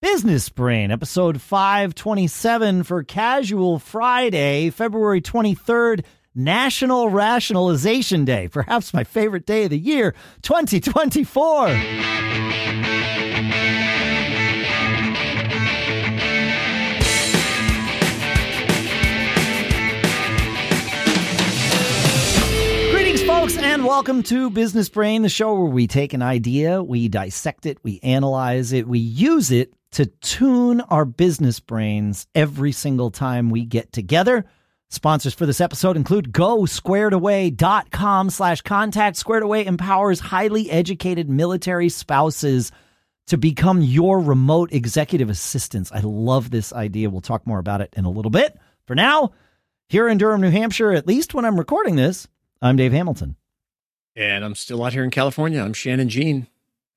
Business Brain, episode 527 for Casual Friday, February 23rd, National Rationalization Day, perhaps my favorite day of the year, 2024. Greetings, folks, and welcome to Business Brain, the show where we take an idea, we dissect it, we analyze it, we use it to tune our business brains every single time we get together. Sponsors for this episode include GoSquaredAway.com slash contact. Squared Away empowers highly educated military spouses to become your remote executive assistants. I love this idea. We'll talk more about it in a little bit. For now, here in Durham, New Hampshire, at least when I'm recording this, I'm Dave Hamilton. And I'm still out here in California. I'm Shannon Jean.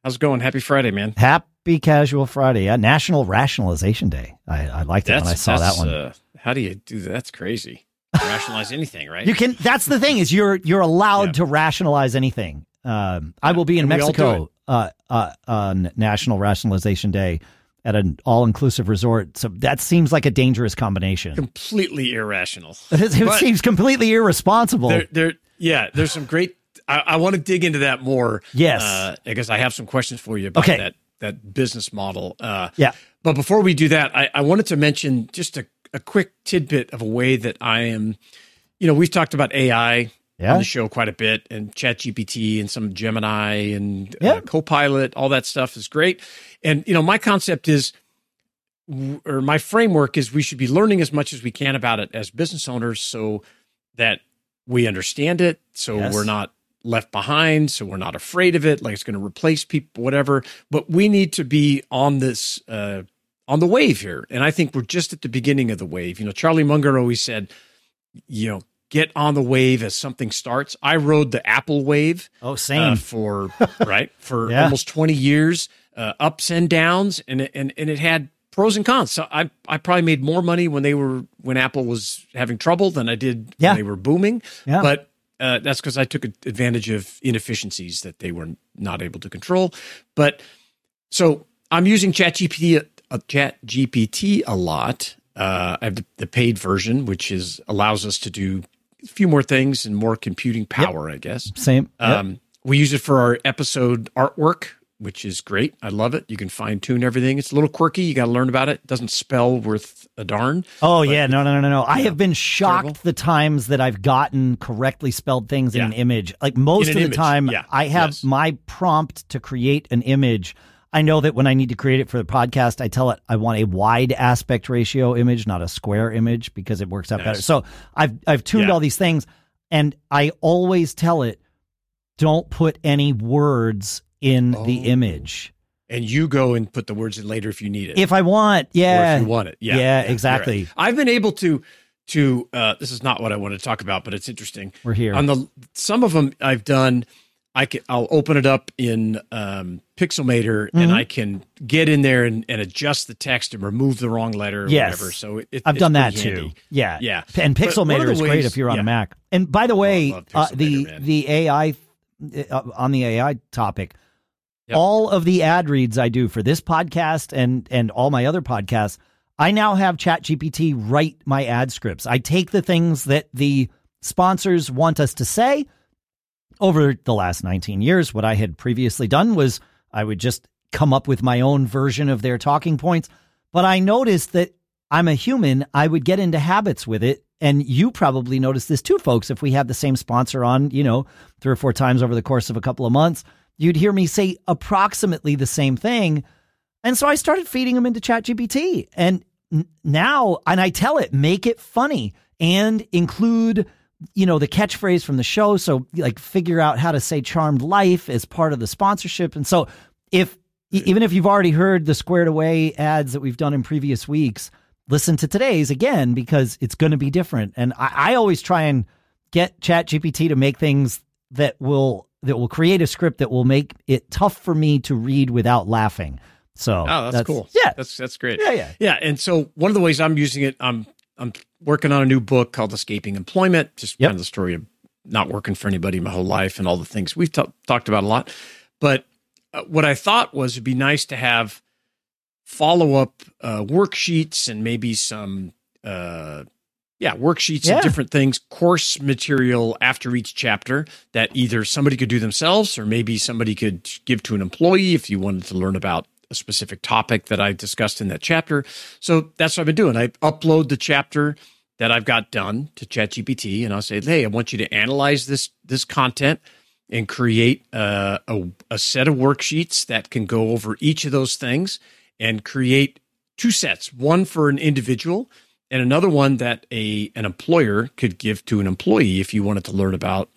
How's it going? Happy Friday, man. Happy Be casual Friday. Yeah, National Rationalization Day. I, I liked it when I saw that one. Uh, how do you do that? That's crazy. Rationalize anything, right? You can. That's the thing is you're you're allowed Yeah. to rationalize anything. Um, I will be in And we all do Mexico uh, uh, on National Rationalization Day at an all inclusive resort. So that seems like a dangerous combination. Completely irrational. it But seems completely irresponsible. there, there, yeah, there's some great. I, I want to dig into that more. Yes. uh, because I have some questions for you about Okay. that that business model. Uh, yeah. But before we do that, I, I wanted to mention just a, a quick tidbit of a way that I am, you know, we've talked about AI Yeah. on the show quite a bit and ChatGPT and some Gemini and Yeah. uh, Copilot, all that stuff is great. And, you know, my concept is, or my framework is we should be learning as much as we can about it as business owners so that we understand it. So Yes. we're not left behind. So we're not afraid of it, like it's going to replace people, whatever. But we need to be on this, uh, on the wave here. And I think we're just at the beginning of the wave. You know, Charlie Munger always said, you know, get on the wave as something starts. I rode the Apple wave Oh, uh, same. for right for Yeah. almost 20 years, uh, ups and downs, and it- and and it had pros and cons. So I I probably made more money when they were when Apple was having trouble than I did Yeah. when they were booming. Yeah. But uh, that's because I took advantage of inefficiencies that they were not able to control. But so I'm using ChatGPT, uh, ChatGPT a lot. Uh, I have the, the paid version, which is allows us to do a few more things and more computing power, I guess. same. Yep. Um, we use it for our episode artwork, which is great. I love it. You can fine tune everything. It's a little quirky. You got to learn about it. It doesn't spell worth a darn. Oh yeah, no, no, no, no, no. I have been shocked terrible. the times that I've gotten correctly spelled things in Yeah. an image. Like most of the image, time, yeah, I have yes. my prompt to create an image. I know that when I need to create it for the podcast, I tell it I want a wide aspect ratio image, not a square image, because it works out better. So I've I've tuned Yeah. all these things, and I always tell it, don't put any words in the Oh. image And you go and put the words in later if you need it. if I want. or Yeah, if you want it. Yeah. Yeah, exactly. right. I've been able to to uh this is not what I want to talk about, but it's interesting. we're here. On the some of them I've done I can I'll open it up in um Pixelmator Mhm. and I can get in there and, and adjust the text and remove the wrong letter or Yes. whatever. So it, I've done that pretty too. Yeah, Yeah. And Pixelmator the is great if you're on yeah. a Mac. And by the way, love uh, the man. the AI uh, on the AI topic, Yep. all of the ad reads I do for this podcast and and all my other podcasts, I now have ChatGPT write my ad scripts. I take the things that the sponsors want us to say. Over the last 19 years, what I had previously done was I would just come up with my own version of their talking points. But I noticed that I'm a human. I would get into habits with it. And you probably noticed this too, folks. If we have the same sponsor on, you know, three or four times over the course of a couple of months, you'd hear me say approximately the same thing. And so I started feeding them into ChatGPT. And now, and I tell it, make it funny and include, you know, the catchphrase from the show. So, like, figure out how to say charmed life as part of the sponsorship. And so, if even if you've already heard the squared away ads that we've done in previous weeks, listen to today's again because it's going to be different. And I, I always try and get ChatGPT to make things that will that will create a script that will make it tough for me to read without laughing. So Oh, that's, cool. Yeah, That's that's great. yeah, yeah. Yeah, and so one of the ways I'm using it, I'm I'm working on a new book called Escaping Employment. Just Yep. kind of the story of not working for anybody my whole life and all the things we've ta- talked about a lot. But uh, what I thought was it'd be nice to have follow up uh, worksheets and maybe some uh, yeah worksheets Yeah. and different things course material after each chapter that either somebody could do themselves or maybe somebody could give to an employee if you wanted to learn about a specific topic that I discussed in that chapter. So that's what I've been doing. I upload the chapter that I've got done to ChatGPT, and I'll say, "Hey, I want you to analyze this this content and create uh, a a set of worksheets that can go over each of those things, and create two sets: one for an individual, and another one that a an employer could give to an employee if you wanted to learn about."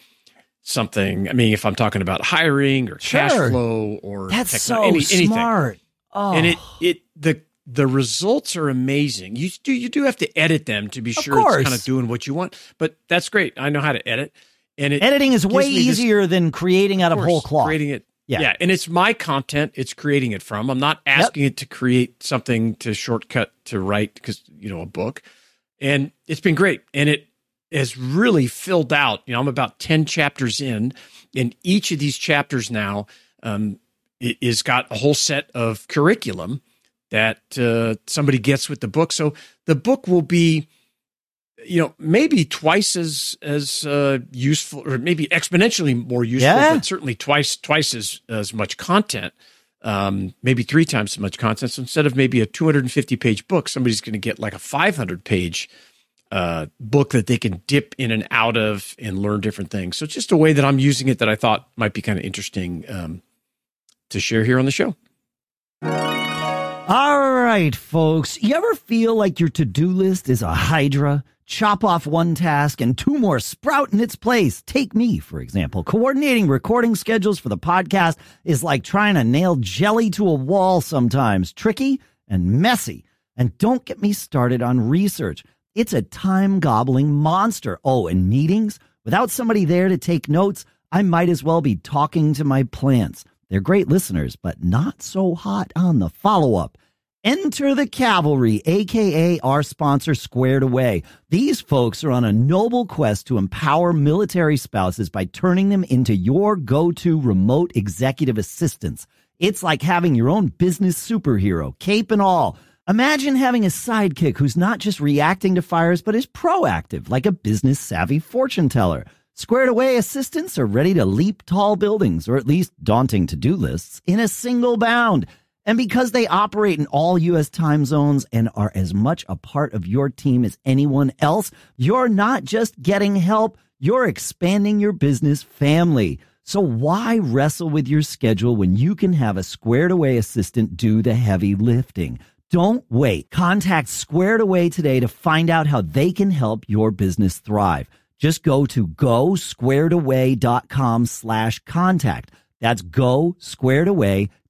Something. I mean, if I'm talking about hiring or cash flow or That's techno- so any- anything smart. Oh, and it oh. it the the results are amazing. You do you do have to edit them to be sure it's kind of doing what you want, but that's great. I know how to edit, and it editing is way me this- easier than creating out of course, whole cloth. creating it. Yeah. Yeah. and it's my content. It's creating it from. I'm not asking it to create something to shortcut to write because you know a book, and it's been great. And it has really filled out. You know, I'm about ten chapters in, and each of these chapters now um, is got a whole set of curriculum that uh, somebody gets with the book. So the book will be, you know, maybe twice as as uh, useful, or maybe exponentially more useful, Yeah. but certainly twice twice as as much content. Um, maybe three times as much content. So instead of maybe a 250 page book, somebody's going to get like a 500 page uh, book that they can dip in and out of and learn different things. So it's just a way that I'm using it that I thought might be kind of interesting um, to share here on the show. All right, folks. You ever feel like your to do list is a hydra? Chop off one task and two more sprout in its place. Take me, for example. Coordinating recording schedules for the podcast is like trying to nail jelly to a wall sometimes. Tricky and messy. And don't get me started on research. It's a time gobbling monster. Oh, and meetings? Without somebody there to take notes, I might as well be talking to my plants. They're great listeners, but not so hot on the follow up. Enter the cavalry, aka our sponsor, Squared Away. These folks are on a noble quest to empower military spouses by turning them into your go to remote executive assistants. It's like having your own business superhero, cape and all. Imagine having a sidekick who's not just reacting to fires, but is proactive, like a business savvy fortune teller. Squared away assistants are ready to leap tall buildings, or at least daunting to do lists, in a single bound. And because they operate in all U.S. time zones and are as much a part of your team as anyone else, you're not just getting help, you're expanding your business family. So why wrestle with your schedule when you can have a squared away assistant do the heavy lifting? Don't wait. Contact Squared Away today to find out how they can help your business thrive. Just go to gosquaredaway.com slash contact. That's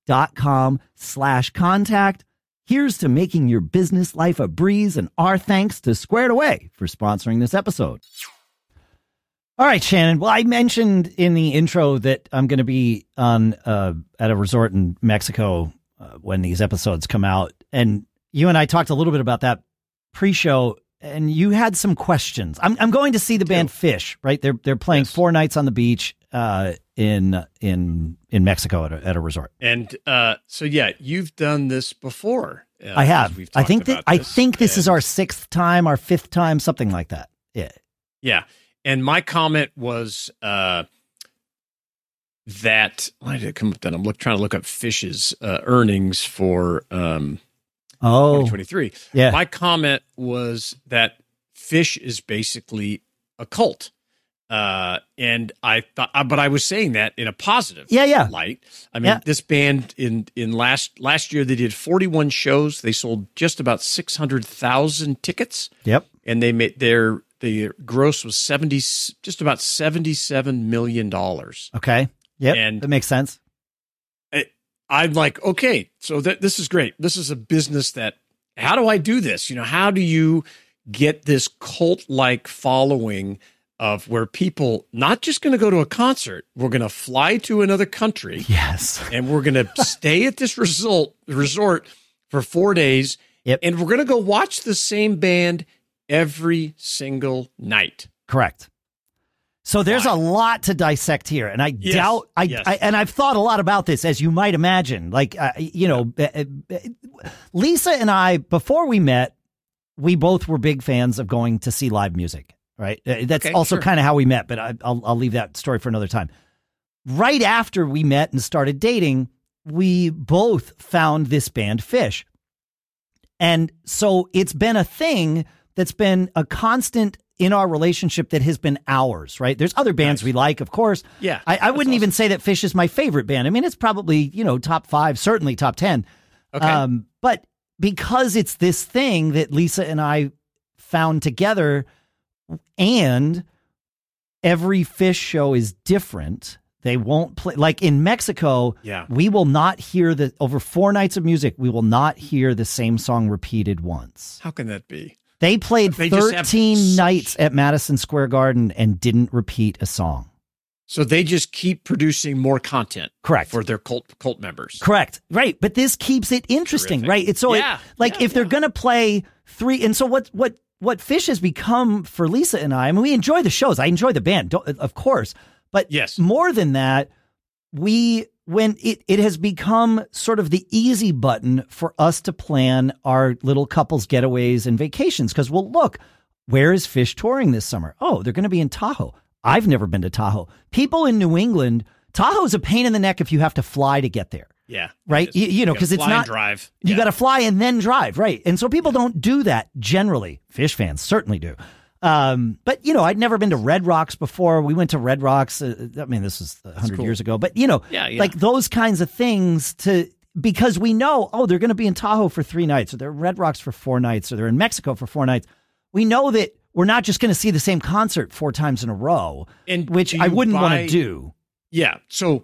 gosquaredaway.com slash contact. Here's to making your business life a breeze and our thanks to Squared Away for sponsoring this episode. All right, Shannon. Well, I mentioned in the intro that I'm going to be on uh, at a resort in Mexico uh, when these episodes come out, and you and I talked a little bit about that pre-show, and you had some questions. I'm I'm going to see the band Phish. Right? They're they're playing Yes. four nights on the beach uh, in in in Mexico at a, at a resort. And uh, so, yeah, you've done this before. Uh, I have. we've I think that I think this is our sixth time, our fifth time, something like that. Yeah. Yeah. And my comment was uh, that why did it come up then? I'm look, trying to look up Phish's uh, earnings for um, Oh, 2023. yeah. My comment was that Phish is basically a cult. Uh, and I thought, uh, but I was saying that in a positive Yeah, yeah. light. I mean, Yeah. this band in in last last year they did 41 shows. They sold just about 600,000 tickets Yep. and they made their the gross was 70 just about 77 million dollars Okay. Yep. And- that makes sense. i'm like okay so th- this is great this is a business that how do i do this you know how do you get this cult like following of where people not just going to go to a concert we're going to fly to another country Yes. and we're going to stay at this result resort for four days Yep. and we're going to go watch the same band every single night Correct. So there's a lot to dissect here, and I Yes, doubt I, yes. I and I've thought a lot about this, as you might imagine. Like uh, you know, uh, uh, Lisa and I before we met, we both were big fans of going to see live music. Right, Uh, that's Okay, also sure. kind of how we met, but I, I'll I'll leave that story for another time. Right after we met and started dating, we both found this band Phish. And so it's been a thing that's been a constant in our relationship that has been ours, right? There's other bands Nice. we like, of course. Yeah, I, I wouldn't awesome. even say that Phish is my favorite band. I mean, it's probably, you know, top five, certainly top 10. Okay. Um, but because it's this thing that Lisa and I found together, and every Phish show is different. They won't play like in Mexico. Yeah. we will not hear the over four nights of music. We will not hear the same song repeated once. How can that be? They played They just have 13 such- nights at Madison Square Garden and didn't repeat a song. So they just keep producing more content Correct. for their cult cult members. Correct. Right. But this keeps it interesting, Terrific. right? It's so it- Yeah. like Yeah, if they're going to play three and so what what what Phish has become for Lisa and I, I mean we enjoy the shows. I enjoy the band, don't- of course. But Yes. more than that, we when it it has become sort of the easy button for us to plan our little couples getaways and vacations because well look, where is Phish touring this summer? Oh, they're going to be in Tahoe. I've never been to Tahoe. People in New England, Tahoe's a pain in the neck if you have to fly to get there. Yeah. Right? You- you know, gotta 'cause it's not- drive. You Yeah. got to fly and then drive, right? And so people don't do that generally. Phish fans certainly do. Um, but you know, I'd never been to Red Rocks before. We went to Red Rocks. Uh, I mean, this was a hundred cool. years ago. But you know, Yeah, yeah. like those kinds of things to because we know, oh, they're going to be in Tahoe for three nights, or they're Red Rocks for four nights, or they're in Mexico for four nights. We know that we're not just going to see the same concert four times in a row, And which I wouldn't want to do. Yeah. So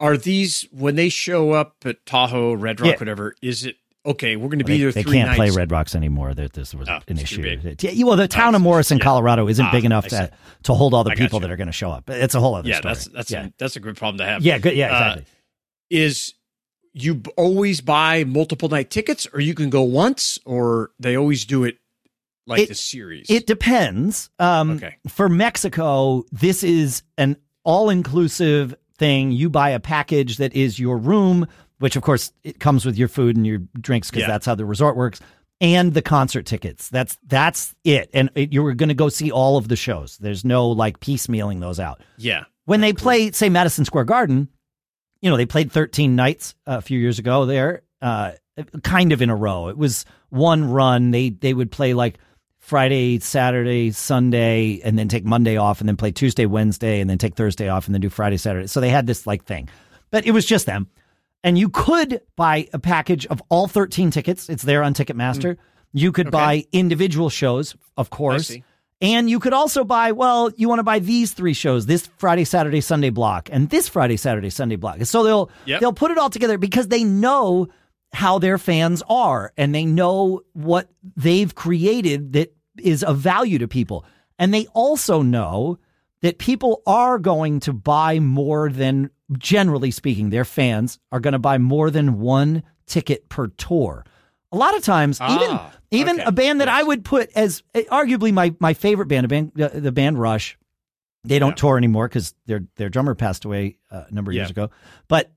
are these when they show up at Tahoe, Red Rock, Yeah. whatever? Is it okay? We're going to be They, there they too can't nights. play Red Rocks anymore. That this was Oh, an issue. Yeah, well, the town of Morrison, yeah. Colorado, isn't Ah, big enough to, to hold all the I people that are going to show up. It's a whole other Yeah, story. that's that's yeah. a, that's a good problem to have. yeah, good. Yeah, Uh, exactly. is you b- always buy multiple night tickets, or you can go once, or they always do it like It- the series. It depends. Um, Okay. For Mexico, this is an all inclusive thing. You buy a package that is your room, which of course it comes with your food and your drinks because Yeah. that's how the resort works, and the concert tickets. That's that's it. And it, you're going to go see all of the shows. There's no like piecemealing those out. yeah. when they play, say, Madison Square Garden, you know, they played 13 nights a few years ago there, uh, kind of in a row. It was one run. They they would play like Friday, Saturday, Sunday, and then take Monday off, and then play Tuesday, Wednesday, and then take Thursday off, and then do Friday, Saturday. So they had this like thing, but it was just them. And you could buy a package of all 13 tickets. It's there on Ticketmaster. Mm. You could. Okay. buy individual shows, of course. And you could also buy, well, you want to buy these three shows, this Friday, Saturday, Sunday block, and this Friday, Saturday, Sunday block. So they'll Yep. they'll put it all together because they know how their fans are and they know what they've created that is of value to people. And they also know that people are going to buy more than generally speaking, their fans are going to buy more than one ticket per tour. A lot of times, Ah, even even okay. a band that I would put as uh, arguably my my favorite band, a band uh, the band Rush. They don't Yeah. tour anymore because their their drummer passed away uh, a number of years ago. But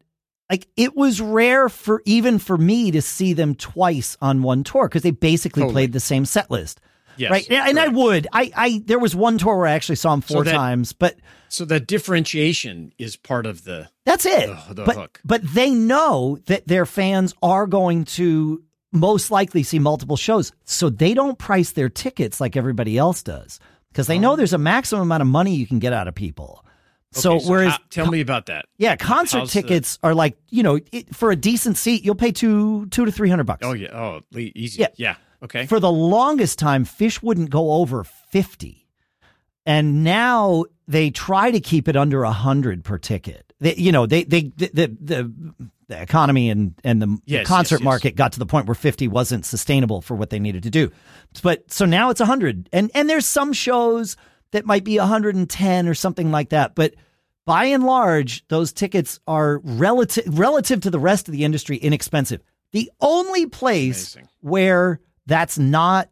like it was rare for even for me to see them twice on one tour because they basically Totally. played the same set list. Yes. right, and I would. I, I there was one tour where I actually saw So four that- times, but So the differentiation is part of the. that's it. The- the but, hook. but they know that their fans are going to most likely see multiple shows. So they don't price their tickets like everybody else does because they Oh. know there's a maximum amount of money you can get out of people. So, Okay, whereas, how- tell me about that. yeah, concert how's the- tickets are like, you know, it, for a decent seat, you'll pay two, two to 300 bucks. Oh yeah. Oh, easy. Yeah. Yeah. Okay. For the longest time, Phish wouldn't go over 50. And now they try to keep it under 100 per ticket. They, you know, they, they, the, the, the, the economy and, and the, Yes, concert yes, yes. market got to the point where 50 wasn't sustainable for what they needed to do. But so now it's 100. And, and there's some shows that might be 110 or something like that. But by and large, those tickets are relative, relative to the rest of the industry inexpensive. The only place Amazing. where that's not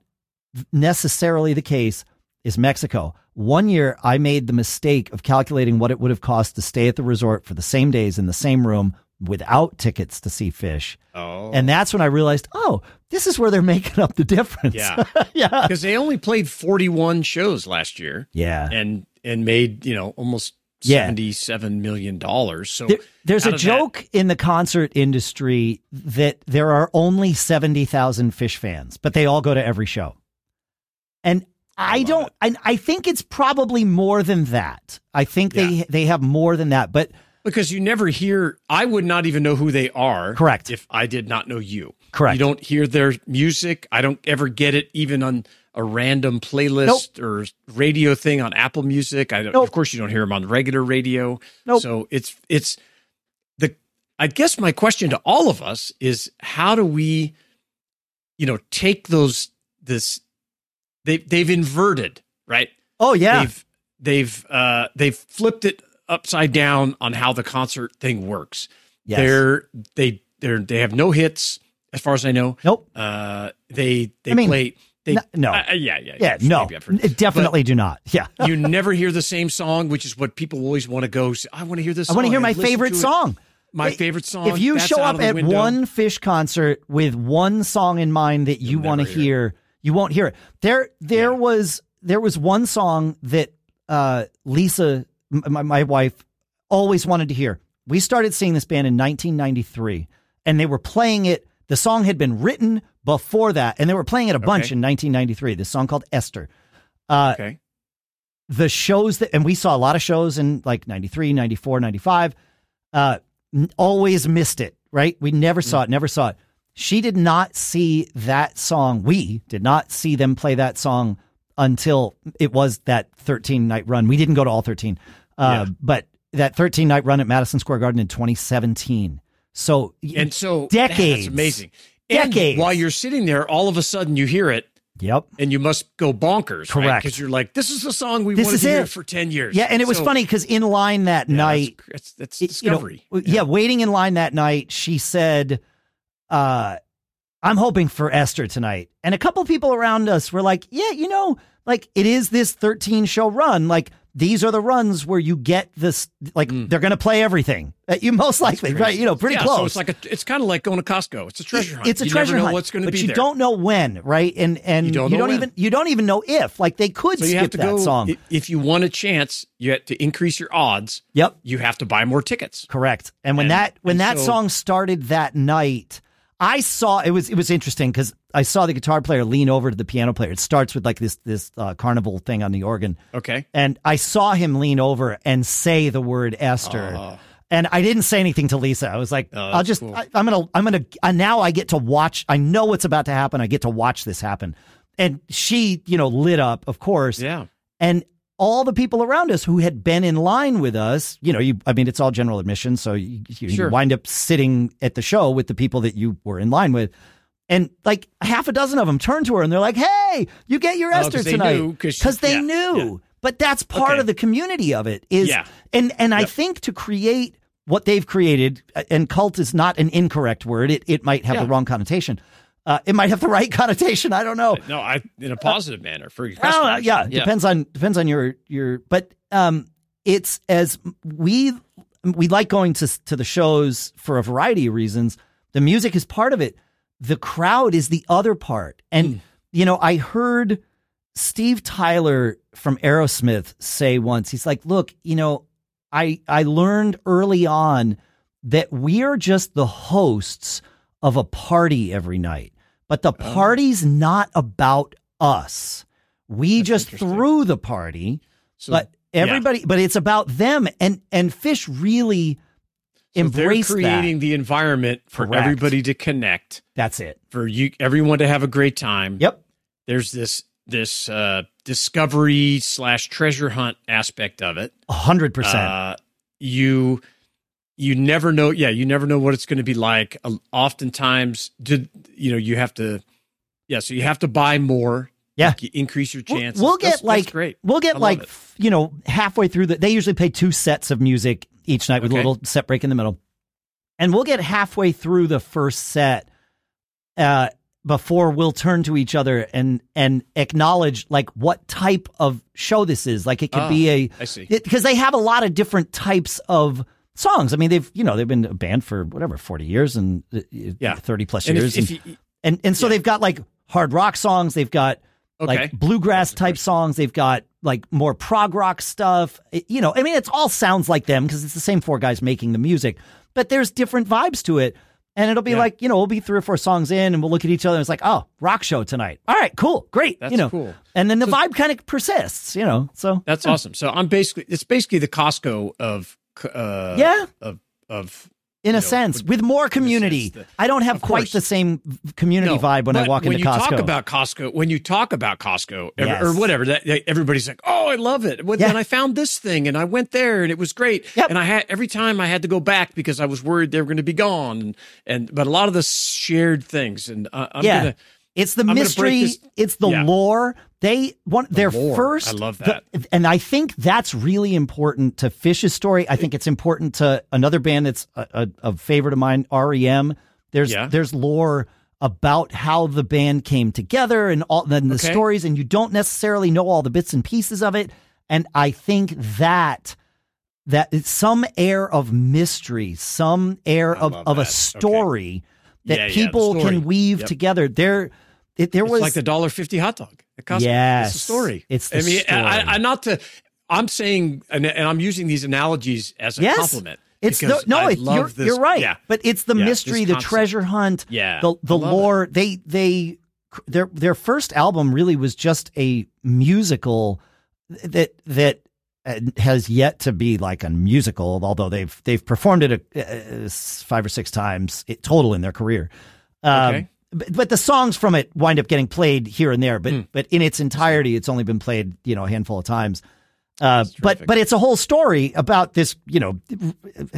necessarily the case is Mexico. One year, I made the mistake of calculating what it would have cost to stay at the resort for the same days in the same room without tickets to see Phish. Oh. And that's when I realized, oh, this is where they're making up the difference. Yeah. yeah. Because they only played 41 shows last year Yeah. and and made, you know, almost Yeah. $77 million. So There- there's a of that- joke in the concert industry that there are only 70,000 Phish fans, but they all go to every show. And I, love don't, I, I think it's probably more than that. I think they, they have more than that, but because you never hear, I would not even know who they are. Correct. If I did not know you. Correct. You don't hear their music. I don't ever get it even on a random playlist or radio thing on Apple Music. I don't, Nope. of course you don't hear them on regular radio. Nope. So it's it's the I guess my question to all of us is how do we you know take those this they they've inverted, right? oh yeah. They've they've uh they've flipped it upside down on how the concert thing works. Yes. They're they they're they have no hits as far as I know. nope. Uh, they they I mean, play. They, no- no. uh, yeah, yeah, Yeah. No, maybe I've heard. It definitely do not. Yeah. You never hear the same song, which is what people always want to go. I want to hear this. I want to hear my favorite song. My If- favorite song. If you show up at window. one Phish concert with one song in mind that you You'll want to hear hear, you won't hear it. There, there Yeah. was there was one song that uh, Lisa, my, my wife, always wanted to hear. We started seeing this band in 1993, and they were playing it. The song had been written before that, and they were playing it a bunch Okay. in 1993. This song called Esther. Uh, okay, the shows that and we saw a lot of shows in like 93 94 95 uh always missed it right we never saw it never saw it she did not see that song we did not see them play that song until it was that 13 night run we didn't go to all 13 uh Yeah. but that 13 night run at madison square garden in 2017 so and so decades. That's amazing. And Decades. while you're sitting there, all of a sudden you hear it, yep and you must go bonkers, Correct. Because you're like, this is the song we This wanted to hear it. for ten years. yeah and it was So, funny because in line that yeah, night That's, that's, that's it- you know, discovery. yeah. waiting in line that night, she said, uh, I'm hoping for Esther tonight. And a couple people around us were like, yeah, you know, like it is this 13 show run. Like these are the runs where you get this, like they're going to play everything. Uh, you most likely, right? You know, pretty yeah, close. So it's like a, it's kind of like going to Costco. It's a treasure hunt. It's a you treasure never know hunt. what's going to be. but you there. don't know when, right? And and You don't know when. even you don't even know if. Like they could so skip you have to that go. song. If you want a chance, you have to increase your odds. yep. You have to buy more tickets. Correct. And when And- that when that so- song started that night, I saw it was it was interesting because I saw the guitar player lean over to the piano player. It starts with like this this uh, carnival thing on the organ, Okay. and I saw him lean over and say the word Esther. Oh. And I didn't say anything to Lisa. I was like, Oh, I'll just, cool. I, I'm gonna, I'm gonna. Uh, now I get to watch. I know what's about to happen. I get to watch this happen. And she, you know, lit up, of course. Yeah. And all the people around us who had been in line with us, you know, you, I mean, it's all general admission. So you, you, you wind up sitting at the show with the people that you were in line with. And like half a dozen of them turned to her and they're like, hey, you get your Oh, Esther tonight. knew, 'cause she- they yeah, knew. yeah. But that's part Okay. of the community of it is, Yeah. and, and I think to create what they've created, uh, and cult is not an incorrect word. It, it might have the wrong connotation. Uh, it might have the right connotation. I don't know. No, I in a positive manner for your uh, customers. yeah, depends on depends on your your. But um, it's as we we like going to to the shows for a variety of reasons. The music is part of it. The crowd is the other part. And hmm. you know, I heard Steve Tyler from Aerosmith say once. He's like, "Look, you know, I I learned early on that we are just the hosts of a party every night, but the oh. party's not about us. We That's just threw the party, So, but yeah. everybody, but it's about them. And and Phish really So they're creating that. the environment for Correct. everybody to connect, That's it. for you everyone to have a great time. Yep. There's this this uh, discovery slash treasure hunt aspect of it. A hundred percent. Uh, you you never know. Yeah, you never know what it's going to be like. Uh, oftentimes, did you know you have to? Yeah, so you have to buy more. Yeah. You increase your We'll- We'll get That's- that's like great. we'll get like it. you know halfway through the. They usually play two sets of music each night with a little set break in the middle, and we'll get halfway through the first set, uh, before we'll turn to each other and and acknowledge like what type of show this is. Like it could be a Ah, see. because they have a lot of different types of songs. I mean, they've you know they've been a band for whatever forty years and uh, Yeah. thirty plus And years, if and, you- and and so they've got like hard rock songs. They've got Okay. like bluegrass type songs. They've got like more prog rock stuff. It- you know, I mean, it's all sounds like them because it's the same four guys making the music, but there's different vibes to it. And it'll be Yeah. like, you know, we'll be three or four songs in and we'll look at each other and it's like, oh, rock show tonight. All right, cool, great. That's you know, cool. And then the vibe kind of persists, you know, so That's awesome. So I'm basically it's basically the Costco of uh Yeah. of of in a know, sense, with more community. I don't have quite course. the same community No, vibe when I walk when into you talk about Costco, when you talk about Costco or- Yes. or whatever, that, everybody's like, "Oh, I love it." Well, Yeah. then I found this thing and I went there and it was great. Yep. And I had every time I had to go back because I was worried they were going to be gone. And, and but a lot of the shared things, and uh, I'm yeah. gonna it's the break mystery. It's the Yeah. lore. They want their lore. first. I love the- and I think that's really important to Phish's story. I think it's important to another band that's a, a, a favorite of mine, REM. There's Yeah. there's lore about how the band came together and all then the Okay. stories, and you don't necessarily know all the bits and pieces of it. And I think that that some air of mystery, some air of, love of a that. Okay. story that Yeah, yeah, people story. can weave Yep. together. There, it, there it's was like the dollar fifty hot dog at Costco. Yes. it's a story. It's the I mean, story. I, I not to. I'm saying, and, and I'm using these analogies as a yes. compliment. It's no, because no, I it, love you're, this- you're right. Yeah, But it's the Yeah, mystery, the treasure hunt, Yeah, the the lore. They they their their first album really was just a musical that that uh, has yet to be like a musical. Although they've they've performed it a, uh, five or six times it, total in their career. Um, Okay. But, but the songs from it wind up getting played here and there. But Hmm. but in its entirety, it's only been played you know a handful of times. Uh, but but it's a whole story about this you know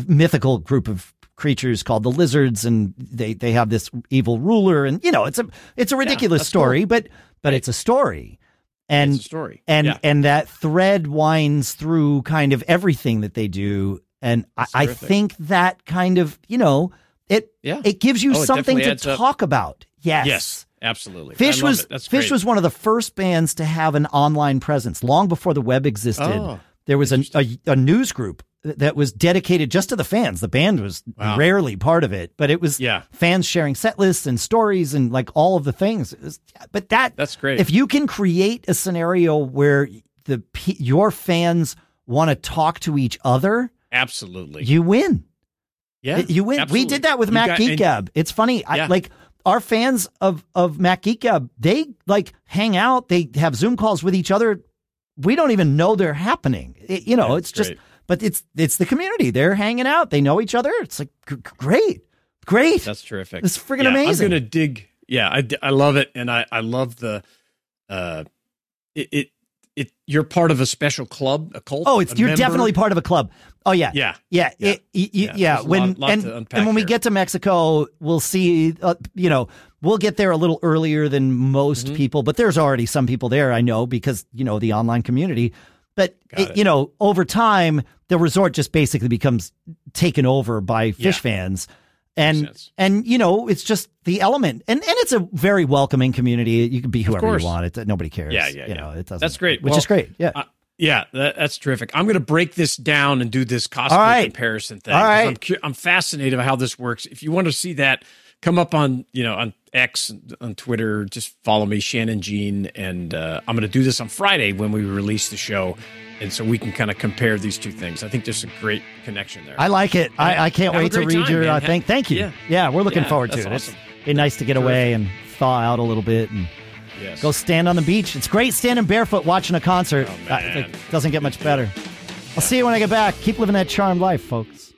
mythical group of creatures called the lizards, and they they have this evil ruler, and you know it's a it's a ridiculous that's story, but but it's a story, and It's a story. and Yeah. and that thread winds through kind of everything that they do, and I, I think that kind of you know it Yeah. it gives you Oh, something to adds up. talk about. Yes. Yes, absolutely. Phish was Phish great. was one of the first bands to have an online presence long before the web existed. Oh, there was a, a a news group that was dedicated just to the fans. The band was Wow. rarely part of it, but it was Yeah. fans sharing set lists and stories and like all of the things. Was- but that That's great. If you can create a scenario where the your fans want to talk to each other, absolutely. you win. Yeah, You win. absolutely. We did that with You Matt got- Geek Gab. It's funny. I, like our fans of of Mac Geek Gab, they like hang out. They have Zoom calls with each other. We don't even know they're happening. It- you know, Yeah, it's just. great. But it's it's the community. They're hanging out. They know each other. It's like g- great, great. That's terrific. It's freaking Yeah, amazing. I'm gonna dig. Yeah, I, I love it, and I I love the, uh, it it, it you're part of a special club, a cult. Oh, it's you're member. definitely part of a club. Oh yeah, Yeah. yeah, Yeah. It- y- y- Yeah. yeah. When lot- lot and and when we get to Mexico, we'll see. Uh, you know, we'll get there a little earlier than most Mm-hmm. people, but there's already some people there. I know because you know the online community. But it- it. you know, over time, the resort just basically becomes taken over by Phish Yeah. fans. And and you know it's just the element and and it's a very welcoming community. You can be whoever you want. It nobody cares. Yeah, yeah, You yeah. know, it doesn't. That's great. Which Well, is great. Yeah. Uh, yeah, that, that's terrific. I'm going to break this down and do this All right. comparison thing. All right. I'm, cu- I'm fascinated by how this works. If you want to see that, come up on you know on X on Twitter. Just follow me, Shannon Jean, and uh, I'm going to do this on Friday when we release the show, and so we can kind of compare these two things. I think there's a great connection there. I like it. I, I can't Have wait to read time, your uh, thing. Thank you. yeah. Yeah, we're looking Yeah, forward to it. awesome. It's nice to get away and thaw out a little bit and yes. go stand on the beach. It's great standing barefoot watching a concert. Oh, Uh, it doesn't get much better. I'll see you when I get back. Keep living that charmed life, folks.